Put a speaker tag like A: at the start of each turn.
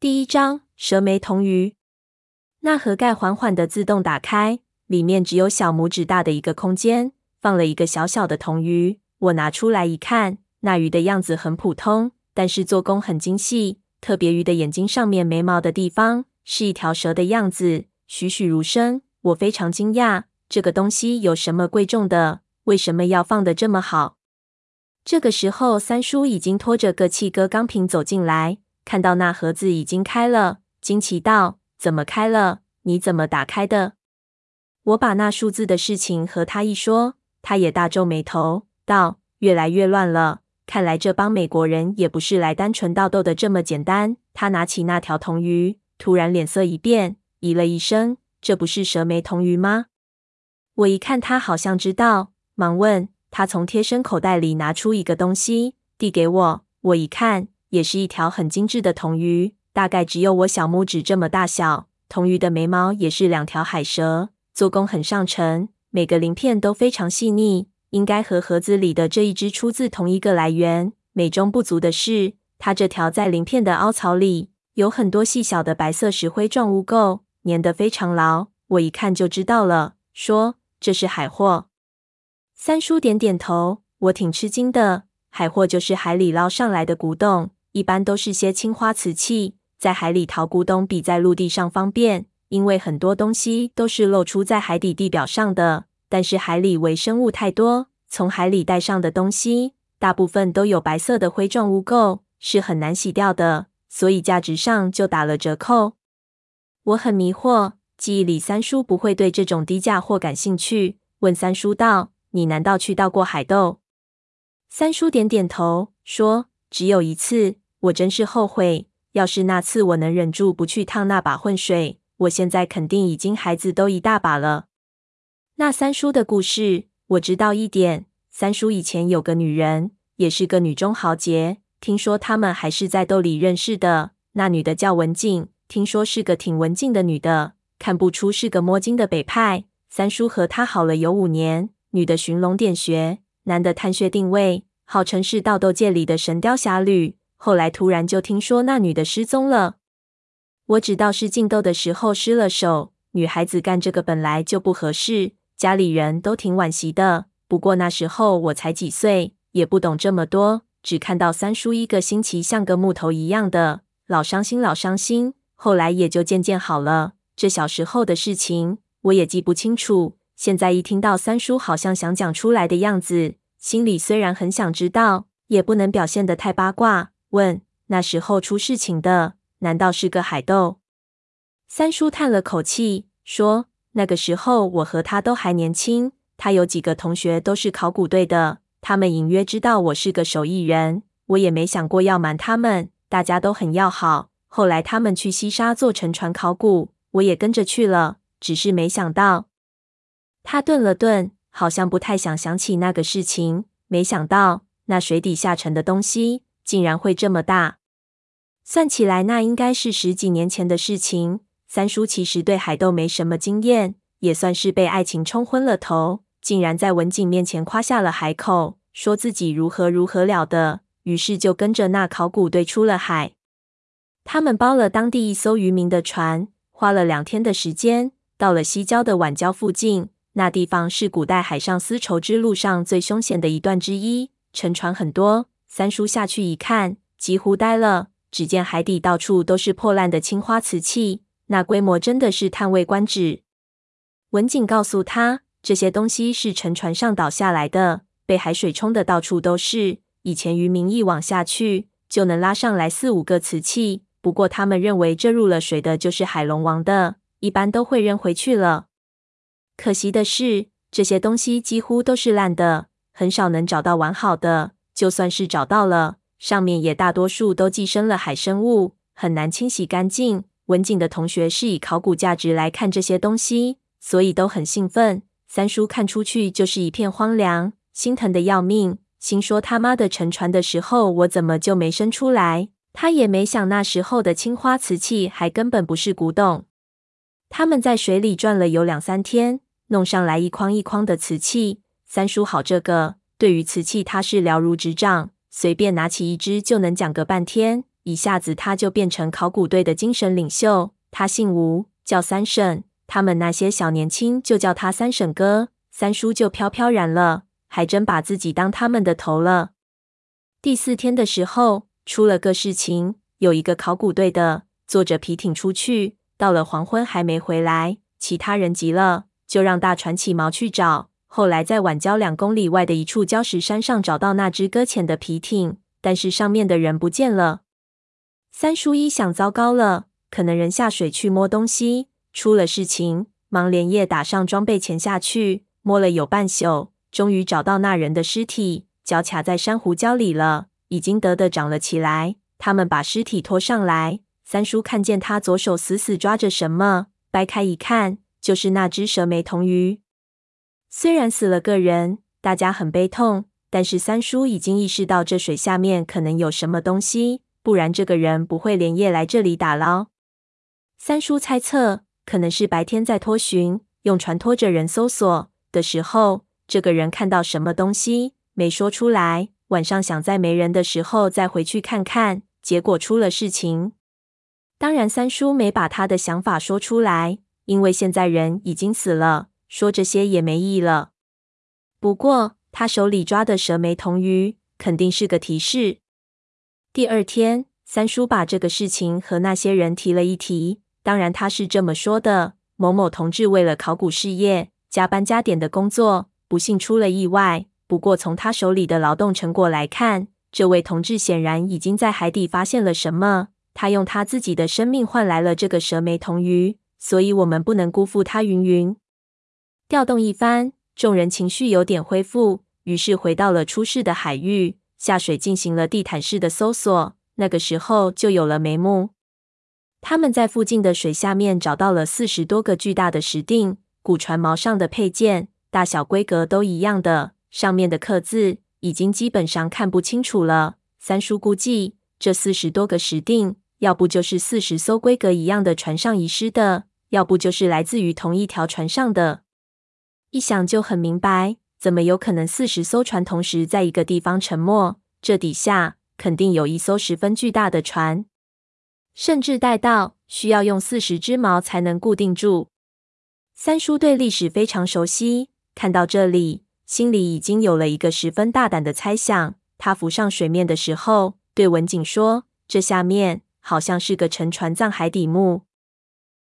A: 第一章蛇眉铜鱼。那盒盖缓缓地自动打开，里面只有小拇指大的一个空间，放了一个小小的铜鱼。我拿出来一看，那鱼的样子很普通，但是做工很精细。特别鱼的眼睛上面眉毛的地方是一条蛇的样子，栩栩如生。我非常惊讶，这个东西有什么贵重的？为什么要放得这么好？这个时候，三叔已经拖着个气割钢瓶走进来，看到那盒子已经开了，惊奇道：“怎么开了？你怎么打开的？”我把那数字的事情和他一说，他也大皱眉头，道：“越来越乱了，看来这帮美国人也不是来单纯盗斗的这么简单。”他拿起那条铜鱼，突然脸色一变，咦了一声：“这不是蛇眉铜鱼吗？”我一看他好像知道，忙问。他从贴身口袋里拿出一个东西，递给我。我一看，也是一条很精致的铜鱼，大概只有我小拇指这么大小。铜鱼的眉毛也是两条海蛇，做工很上乘，每个鳞片都非常细腻，应该和盒子里的这一只出自同一个来源。美中不足的是，它这条在鳞片的凹槽里有很多细小的白色石灰状污垢，粘得非常牢。我一看就知道了，说这是海货。三叔点点头，我挺吃惊的。海货就是海里捞上来的古董，一般都是些青花瓷器。在海里淘古董比在陆地上方便，因为很多东西都是露出在海底地表上的。但是海里微生物太多，从海里带上的东西大部分都有白色的灰状污垢，是很难洗掉的，所以价值上就打了折扣。我很迷惑，记忆里三叔不会对这种低价货感兴趣，问三叔道。你难道去到过海斗？三叔点点头，说：“只有一次，我真是后悔。要是那次我能忍住不去烫那把浑水，我现在肯定已经孩子都一大把了。”那三叔的故事，我知道一点。三叔以前有个女人，也是个女中豪杰，听说他们还是在斗里认识的。那女的叫文静，听说是个挺文静的女的，看不出是个摸金的北派。三叔和她好了有五年。女的寻龙点穴，男的探穴定位，号称是盗斗界里的神雕侠侣。后来突然就听说那女的失踪了。我只道是竞斗的时候失了手，女孩子干这个本来就不合适，家里人都挺惋惜的。不过那时候我才几岁，也不懂这么多，只看到三叔一个星期像个木头一样的，老伤心，老伤心。后来也就渐渐好了。这小时候的事情我也记不清楚。现在一听到三叔好像想讲出来的样子，心里虽然很想知道，也不能表现得太八卦。问：那时候出事情的，难道是个海斗？三叔叹了口气，说：那个时候我和他都还年轻，他有几个同学都是考古队的，他们隐约知道我是个手艺人，我也没想过要瞒他们，大家都很要好。后来他们去西沙做沉船考古，我也跟着去了，只是没想到。他顿了顿，好像不太想想起那个事情。没想到那水底下沉的东西竟然会这么大。算起来，那应该是十几年前的事情。三叔其实对海斗没什么经验，也算是被爱情冲昏了头，竟然在文景面前夸下了海口，说自己如何如何了得。于是就跟着那考古队出了海。他们包了当地一艘渔民的船，花了两天的时间，到了西郊的晚礁附近。那地方是古代海上丝绸之路上最凶险的一段之一，沉船很多。三叔下去一看，几乎呆了。只见海底到处都是破烂的青花瓷器，那规模真的是叹为观止。文景告诉他，这些东西是沉船上倒下来的，被海水冲得到处都是。以前渔民一网下去就能拉上来四五个瓷器，不过他们认为这入了水的就是海龙王的，一般都会扔回去了。可惜的是，这些东西几乎都是烂的，很少能找到完好的。就算是找到了，上面也大多数都寄生了海生物，很难清洗干净。文景的同学是以考古价值来看这些东西，所以都很兴奋。三叔看出去就是一片荒凉，心疼得要命，心说他妈的沉船的时候我怎么就没生出来？他也没想那时候的青花瓷器还根本不是古董。他们在水里转了有两三天。弄上来一筐一筐的瓷器，三叔好这个，对于瓷器他是了如指掌，随便拿起一只就能讲个半天。一下子他就变成考古队的精神领袖。他姓吴，叫三婶。他们那些小年轻就叫他三婶哥。三叔就飘飘然了，还真把自己当他们的头了。第四天的时候，出了个事情，有一个考古队的坐着皮艇出去，到了黄昏还没回来。其他人急了，就让大船起锚去找。后来在晚礁两公里外的一处礁石山上找到那只搁浅的皮艇，但是上面的人不见了。三叔一想，糟糕了，可能人下水去摸东西，出了事情，忙连夜打上装备潜下去。摸了有半宿，终于找到那人的尸体，脚卡在珊瑚礁里了，已经得的长了起来。他们把尸体拖上来，三叔看见他左手死死抓着什么，掰开一看，就是那只蛇眉铜鱼。虽然死了个人，大家很悲痛，但是三叔已经意识到这水下面可能有什么东西，不然这个人不会连夜来这里打捞。三叔猜测，可能是白天在拖寻，用船拖着人搜索。的时候，这个人看到什么东西没说出来。晚上想在没人的时候再回去看看，结果出了事情。当然，三叔没把他的想法说出来，因为现在人已经死了，说这些也没意义了。不过，他手里抓的蛇眉铜鱼肯定是个提示。第二天，三叔把这个事情和那些人提了一提。当然，他是这么说的：某某同志为了考古事业。加班加点的工作，不幸出了意外。不过从他手里的劳动成果来看，这位同志显然已经在海底发现了什么。他用他自己的生命换来了这个蛇眉铜鱼，所以我们不能辜负他。云云。调动一番，众人情绪有点恢复，于是回到了出事的海域，下水进行了地毯式的搜索。那个时候就有了眉目。他们在附近的水下面找到了四十多个巨大的石锭。古船锚上的配件，大小规格都一样的，上面的刻字已经基本上看不清楚了。三叔估计，这四十多个石锭，要不就是四十艘规格一样的船上遗失的，要不就是来自于同一条船上的。一想就很明白，怎么有可能四十艘船同时在一个地方沉没？这底下肯定有一艘十分巨大的船，甚至大到需要用四十只锚才能固定住。三叔对历史非常熟悉，看到这里，心里已经有了一个十分大胆的猜想。他浮上水面的时候，对文景说：“这下面好像是个沉船葬海底墓。”